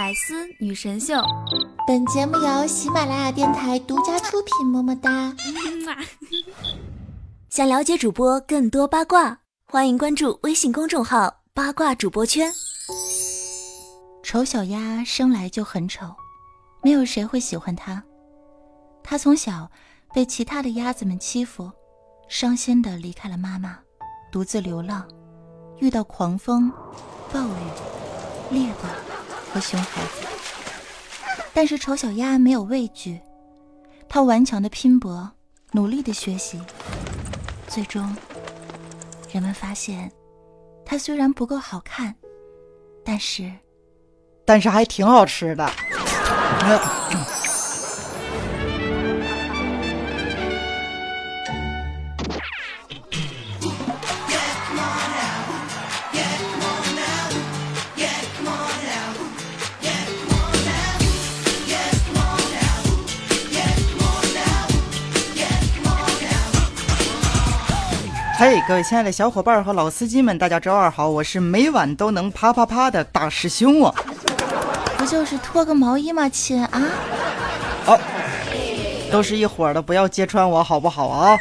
百思女神秀，本节目由喜马拉雅电台独家出品。么么哒！想了解主播更多八卦，欢迎关注微信公众号“八卦主播圈”。丑小鸭生来就很丑，没有谁会喜欢它。它从小被其他的鸭子们欺负，伤心的离开了妈妈，独自流浪，遇到狂风、暴雨、猎狗。和熊孩子，但是丑小鸭没有畏惧，它顽强的拼搏，努力的学习，最终，人们发现，它虽然不够好看，但是，但是还挺好吃的。嘿，各位亲爱的小伙伴和老司机们，大家周二好！我是每晚都能啪啪啪的大师兄啊！不就是脱个毛衣吗，亲啊？哦，都是一伙的，不要揭穿我好不好啊？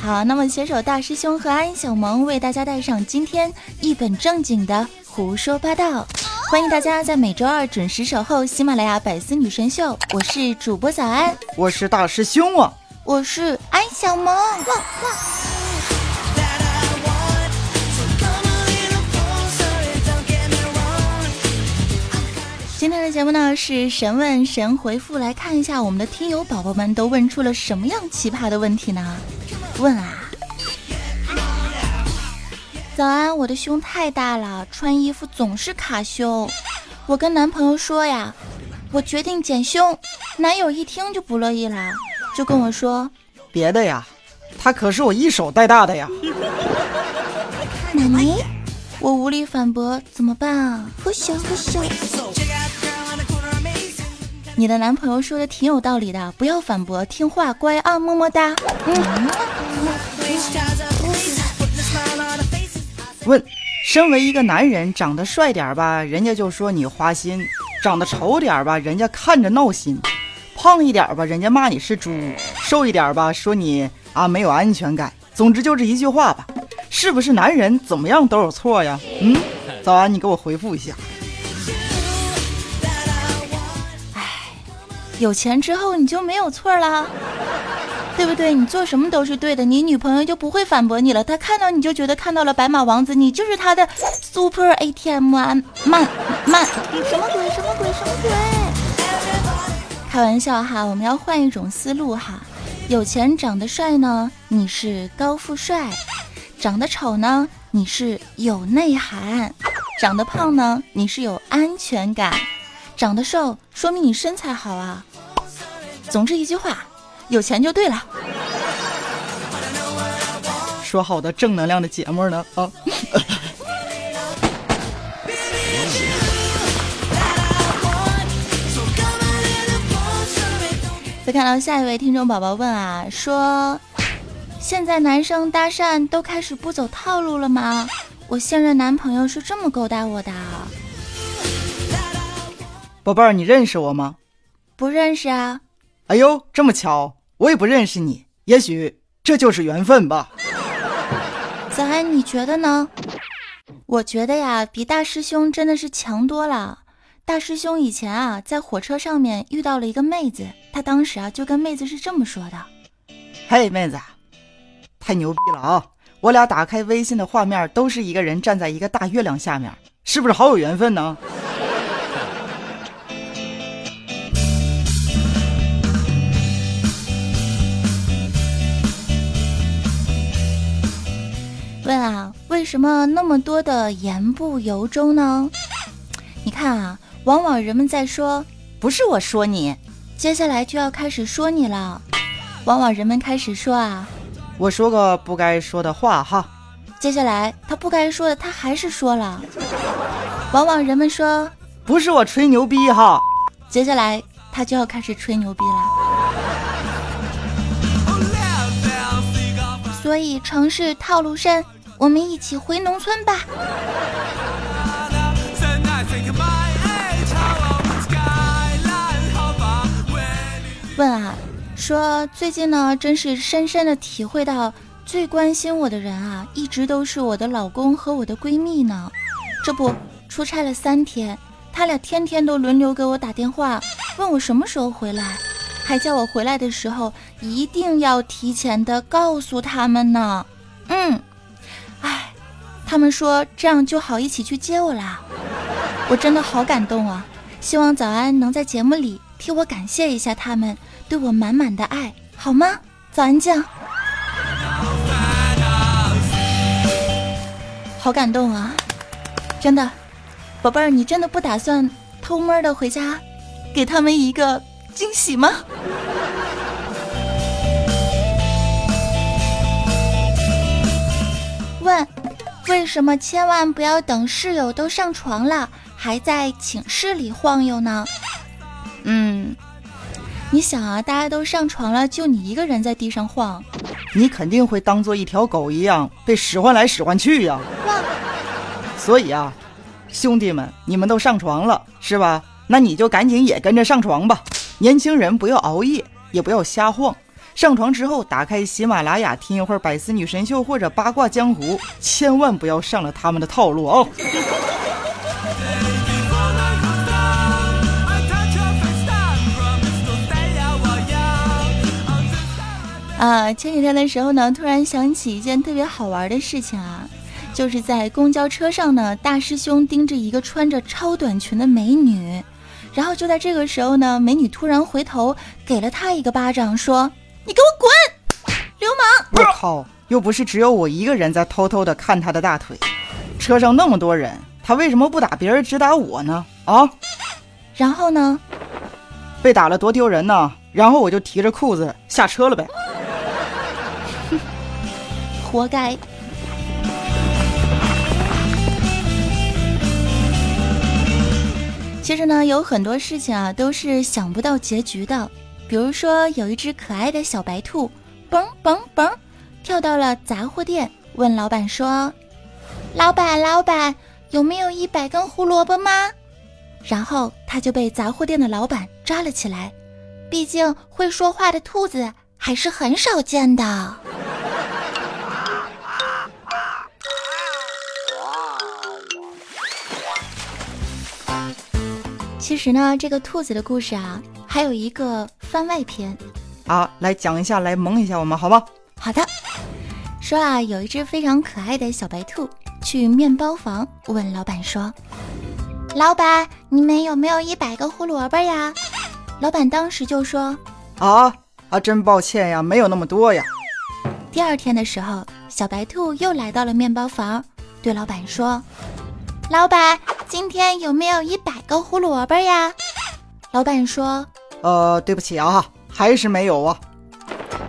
好，那么携手大师兄和安小萌为大家带上今天一本正经的胡说八道，欢迎大家在每周二准时守候喜马拉雅百思女神秀，我是主播早安，我是大师兄啊，我是安小萌，旺旺。今天的节目呢是神问神回复，来看一下我们的听友宝宝们都问出了什么样奇葩的问题呢？问啊，早安，我的胸太大了，穿衣服总是卡胸，我跟男朋友说呀，我决定减胸，男友一听就不乐意了，就跟我说别的呀，他可是我一手带大的呀。纳尼？我无力反驳，怎么办啊？不行不行。你的男朋友说的挺有道理的，不要反驳，听话乖啊，么么哒。嗯。问：身为一个男人，长得帅点吧，人家就说你花心；长得丑点吧，人家看着闹心；胖一点吧，人家骂你是猪；瘦一点吧，说你啊没有安全感。总之就这一句话吧，是不是男人怎么样都有错呀？嗯，早安，你给我回复一下。有钱之后你就没有错了，对不对？你做什么都是对的，你女朋友就不会反驳你了。她看到你就觉得看到了白马王子，你就是她的 super ATM 啊！慢慢，什么鬼？什么鬼？什么鬼？开玩笑哈，我们要换一种思路哈。有钱长得帅呢，你是高富帅；长得丑呢，你是有内涵；长得胖呢，你是有安全感；长得瘦，说明你身材好啊。总之一句话，有钱就对了。说好的正能量的节目呢？啊！再看到下一位听众宝宝问啊，说现在男生搭讪都开始不走套路了吗？我现任男朋友是这么勾搭我的。宝贝儿，你认识我吗？不认识啊。哎呦，这么巧，我也不认识你，也许这就是缘分吧。子安，你觉得呢？我觉得呀，比大师兄真的是强多了。大师兄以前啊，在火车上面遇到了一个妹子，他当时啊就跟妹子是这么说的：“嘿，妹子，太牛逼了啊！我俩打开微信的画面都是一个人站在一个大月亮下面，是不是好有缘分呢？”为什么那么多的言不由衷呢？你看啊，往往人们在说不是我说你，接下来就要开始说你了。往往人们开始说啊，我说个不该说的话哈，接下来他不该说的他还是说了。往往人们说不是我吹牛逼哈，接下来他就要开始吹牛逼了。所以城市套路深。我们一起回农村吧。问啊说最近呢真是深深的体会到最关心我的人啊一直都是我的老公和我的闺蜜呢。这不出差了三天他俩天天都轮流给我打电话问我什么时候回来还叫我回来的时候一定要提前的告诉他们呢。嗯他们说这样就好一起去接我啦。我真的好感动啊！希望早安能在节目里替我感谢一下他们对我满满的爱，好吗？早安酱，好感动啊！真的，宝贝儿，你真的不打算偷摸的回家，给他们一个惊喜吗？为什么千万不要等室友都上床了，还在寝室里晃悠呢？嗯，你想啊，大家都上床了，就你一个人在地上晃，你肯定会当做一条狗一样被使唤来使唤去呀。所以啊，兄弟们，你们都上床了是吧？那你就赶紧也跟着上床吧。年轻人不要熬夜，也不要瞎晃。上床之后，打开喜马拉雅听一会儿《百思女神秀》或者《八卦江湖》，千万不要上了他们的套路哦。啊，前几天的时候呢，突然想起一件特别好玩的事情啊，就是在公交车上呢，大师兄盯着一个穿着超短裙的美女，然后就在这个时候呢，美女突然回头给了他一个巴掌，说：“你给我滚，流氓！”我靠，又不是只有我一个人在偷偷的看他的大腿，车上那么多人，他为什么不打别人，只打我呢？啊？然后呢？被打了多丢人呢？然后我就提着裤子下车了呗。活该！其实呢，有很多事情啊，都是想不到结局的。比如说，有一只可爱的小白兔，嘣嘣嘣，跳到了杂货店，问老板说：“老板，老板，有没有一百根胡萝卜吗？”然后他就被杂货店的老板抓了起来。毕竟会说话的兔子还是很少见的。其实呢，这个兔子的故事啊，还有一个番外篇啊，来讲一下，来萌一下我们，好吧？好的。说啊，有一只非常可爱的小白兔去面包房问老板说：“老板，你们有没有一百个胡萝卜呀？”老板当时就说：“啊啊，真抱歉呀，没有那么多呀。”第二天的时候，小白兔又来到了面包房，对老板说：“老板。”今天有没有一百个胡萝卜呀？老板说：“呃，对不起啊，还是没有啊。”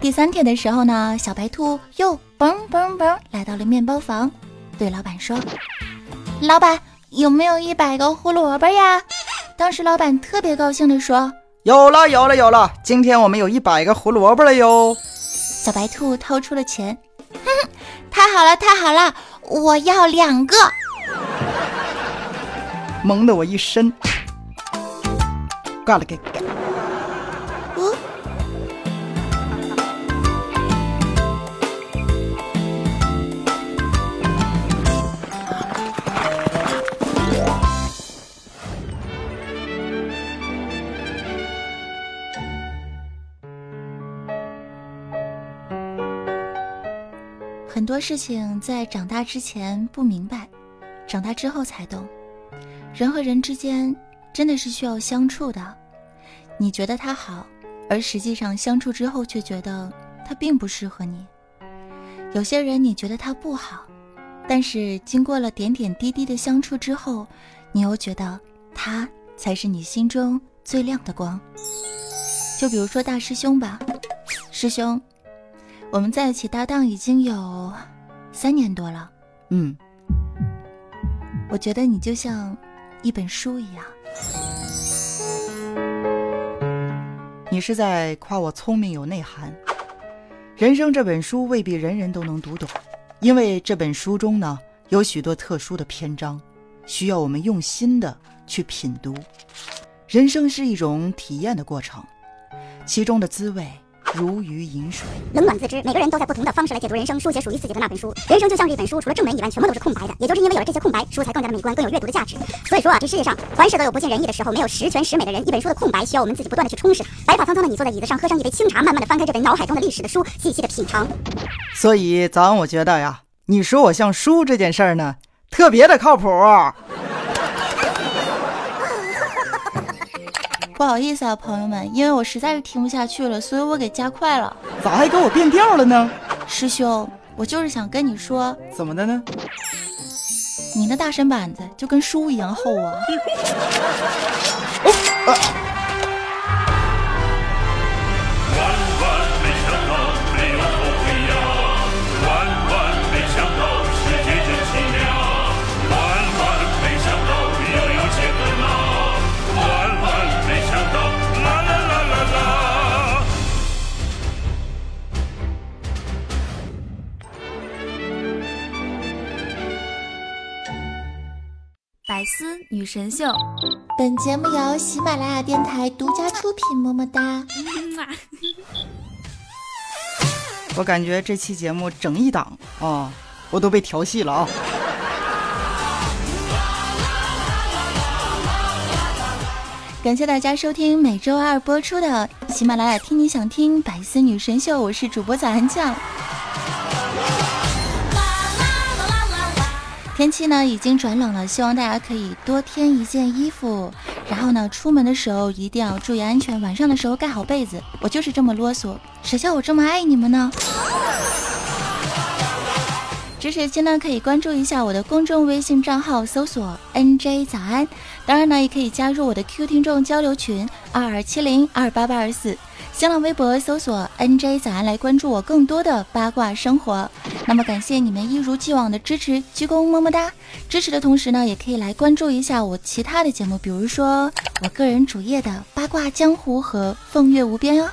第三天的时候呢，小白兔又嘣嘣嘣来到了面包房，对老板说：“老板，有没有一百个胡萝卜呀？”当时老板特别高兴的说：“有了，有了，有了！今天我们有一百个胡萝卜了哟！”小白兔掏出了钱，哼哼，太好了，太好了，我要两个。萌的我一身，挂了给。很多事情在长大之前不明白，长大之后才懂。人和人之间真的是需要相处的，你觉得他好，而实际上相处之后却觉得他并不适合你。有些人你觉得他不好，但是经过了点点滴滴的相处之后，你又觉得他才是你心中最亮的光。就比如说大师兄吧，师兄，我们在一起搭档已经有三年多了，嗯，我觉得你就像。一本书一样，你是在夸我聪明有内涵。人生这本书未必人人都能读懂，因为这本书中呢有许多特殊的篇章，需要我们用心的去品读。人生是一种体验的过程，其中的滋味如鱼饮水。冷暖自知，每个人都在不同的方式来解读人生，书写属于自己的那本书。人生就像是一本书，除了正文以外，全部都是空白的。也就是因为有了这些空白，书才更加的美观，更有阅读的价值。所以说啊，这世界上凡事都有不尽人意的时候，没有十全十美的人。一本书的空白，需要我们自己不断的去充实。白发苍苍的你坐在椅子上，喝上一杯清茶，慢慢的翻开这本脑海中的历史的书，细细的品尝。所以早上我觉得呀，你说我像书这件事儿呢，特别的靠谱。不好意思啊，朋友们，因为我实在是听不下去了，所以我给加快了。咋还给我变调了呢？师兄，我就是想跟你说，怎么的呢？你那大身板子就跟书一样厚啊！万女神秀，本节目由喜马拉雅电台独家出品，么么哒。我感觉这期节目整一档啊，我都被调戏了啊！感谢大家收听每周二播出的喜马拉雅听你想听百思女神秀，我是主播早安酱。天气呢已经转冷了，希望大家可以多添一件衣服。然后呢，出门的时候一定要注意安全，晚上的时候盖好被子。我就是这么啰嗦，谁叫我这么爱你们呢？支持期呢可以关注一下我的公众微信账号，搜索 NJ 早安。当然呢，也可以加入我的 QQ 听众交流群二二七零二八八二四。新浪微博搜索 NJ 早安来关注我更多的八卦生活。那么感谢你们一如既往的支持，鞠躬么么哒！支持的同时呢，也可以来关注一下我其他的节目，比如说我个人主页的八卦江湖和凤月无边哦。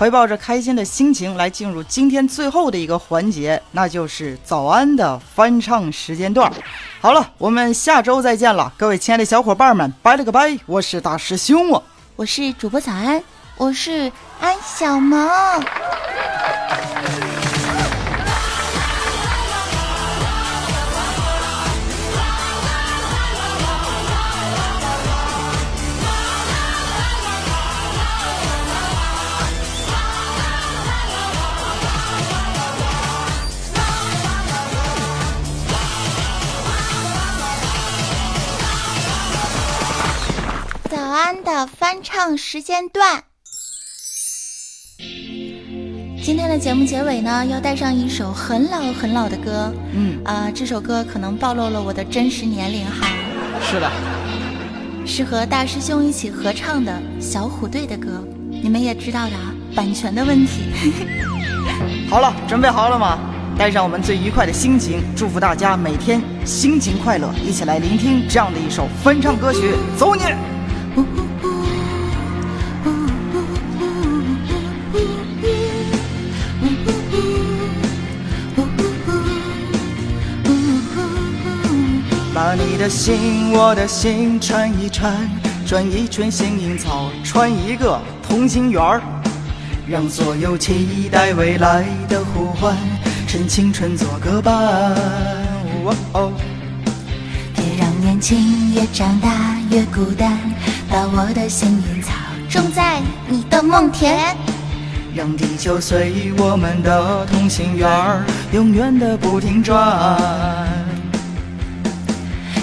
怀抱着开心的心情来进入今天最后的一个环节，那就是早安的翻唱时间段。好了，我们下周再见了，各位亲爱的小伙伴们，拜了个拜，我是大师兄啊。我是主播早安，我是安小萌。翻唱时间段。今天的节目结尾呢，要带上一首很老很老的歌，嗯，啊、这首歌可能暴露了我的真实年龄哈，是的，是和大师兄一起合唱的小虎队的歌，你们也知道的啊，版权的问题。好了，准备好了吗？带上我们最愉快的心情，祝福大家每天心情快乐，一起来聆听这样的一首翻唱歌曲，走你！的心，我的心串一串，转一圈幸运草，穿一个同心圆儿，让所有期待未来的呼唤，趁青春做个伴。哦哦别让年轻越长大越孤单，把我的幸运草种在你的梦田。让地球随我们的同心圆儿，永远的不停转。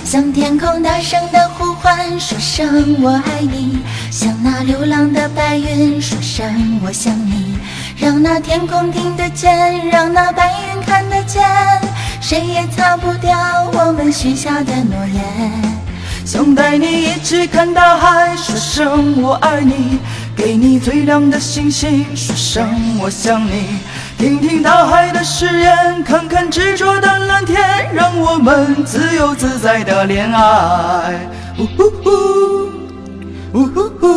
向天空大声的呼唤，说声我爱你；向那流浪的白云说声我想你。让那天空听得见，让那白云看得见，谁也擦不掉我们许下的诺言。想带你一起看大海，说声我爱你，给你最亮的星星，说声我想你。听听大海的誓言，看看执着的蓝天，让我们自由自在的恋爱。呜呼呼，呜呼呼，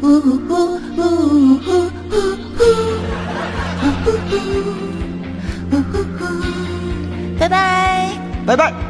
呜呼呼呜呼呼呼呼呼呼，拜拜。拜拜。